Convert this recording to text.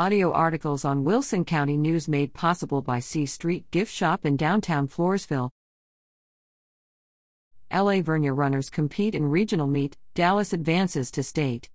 Audio articles on Wilson County News made possible by C Street Gift Shop in downtown Floresville. LA Vernia runners compete in regional meet, Dallas advances to state.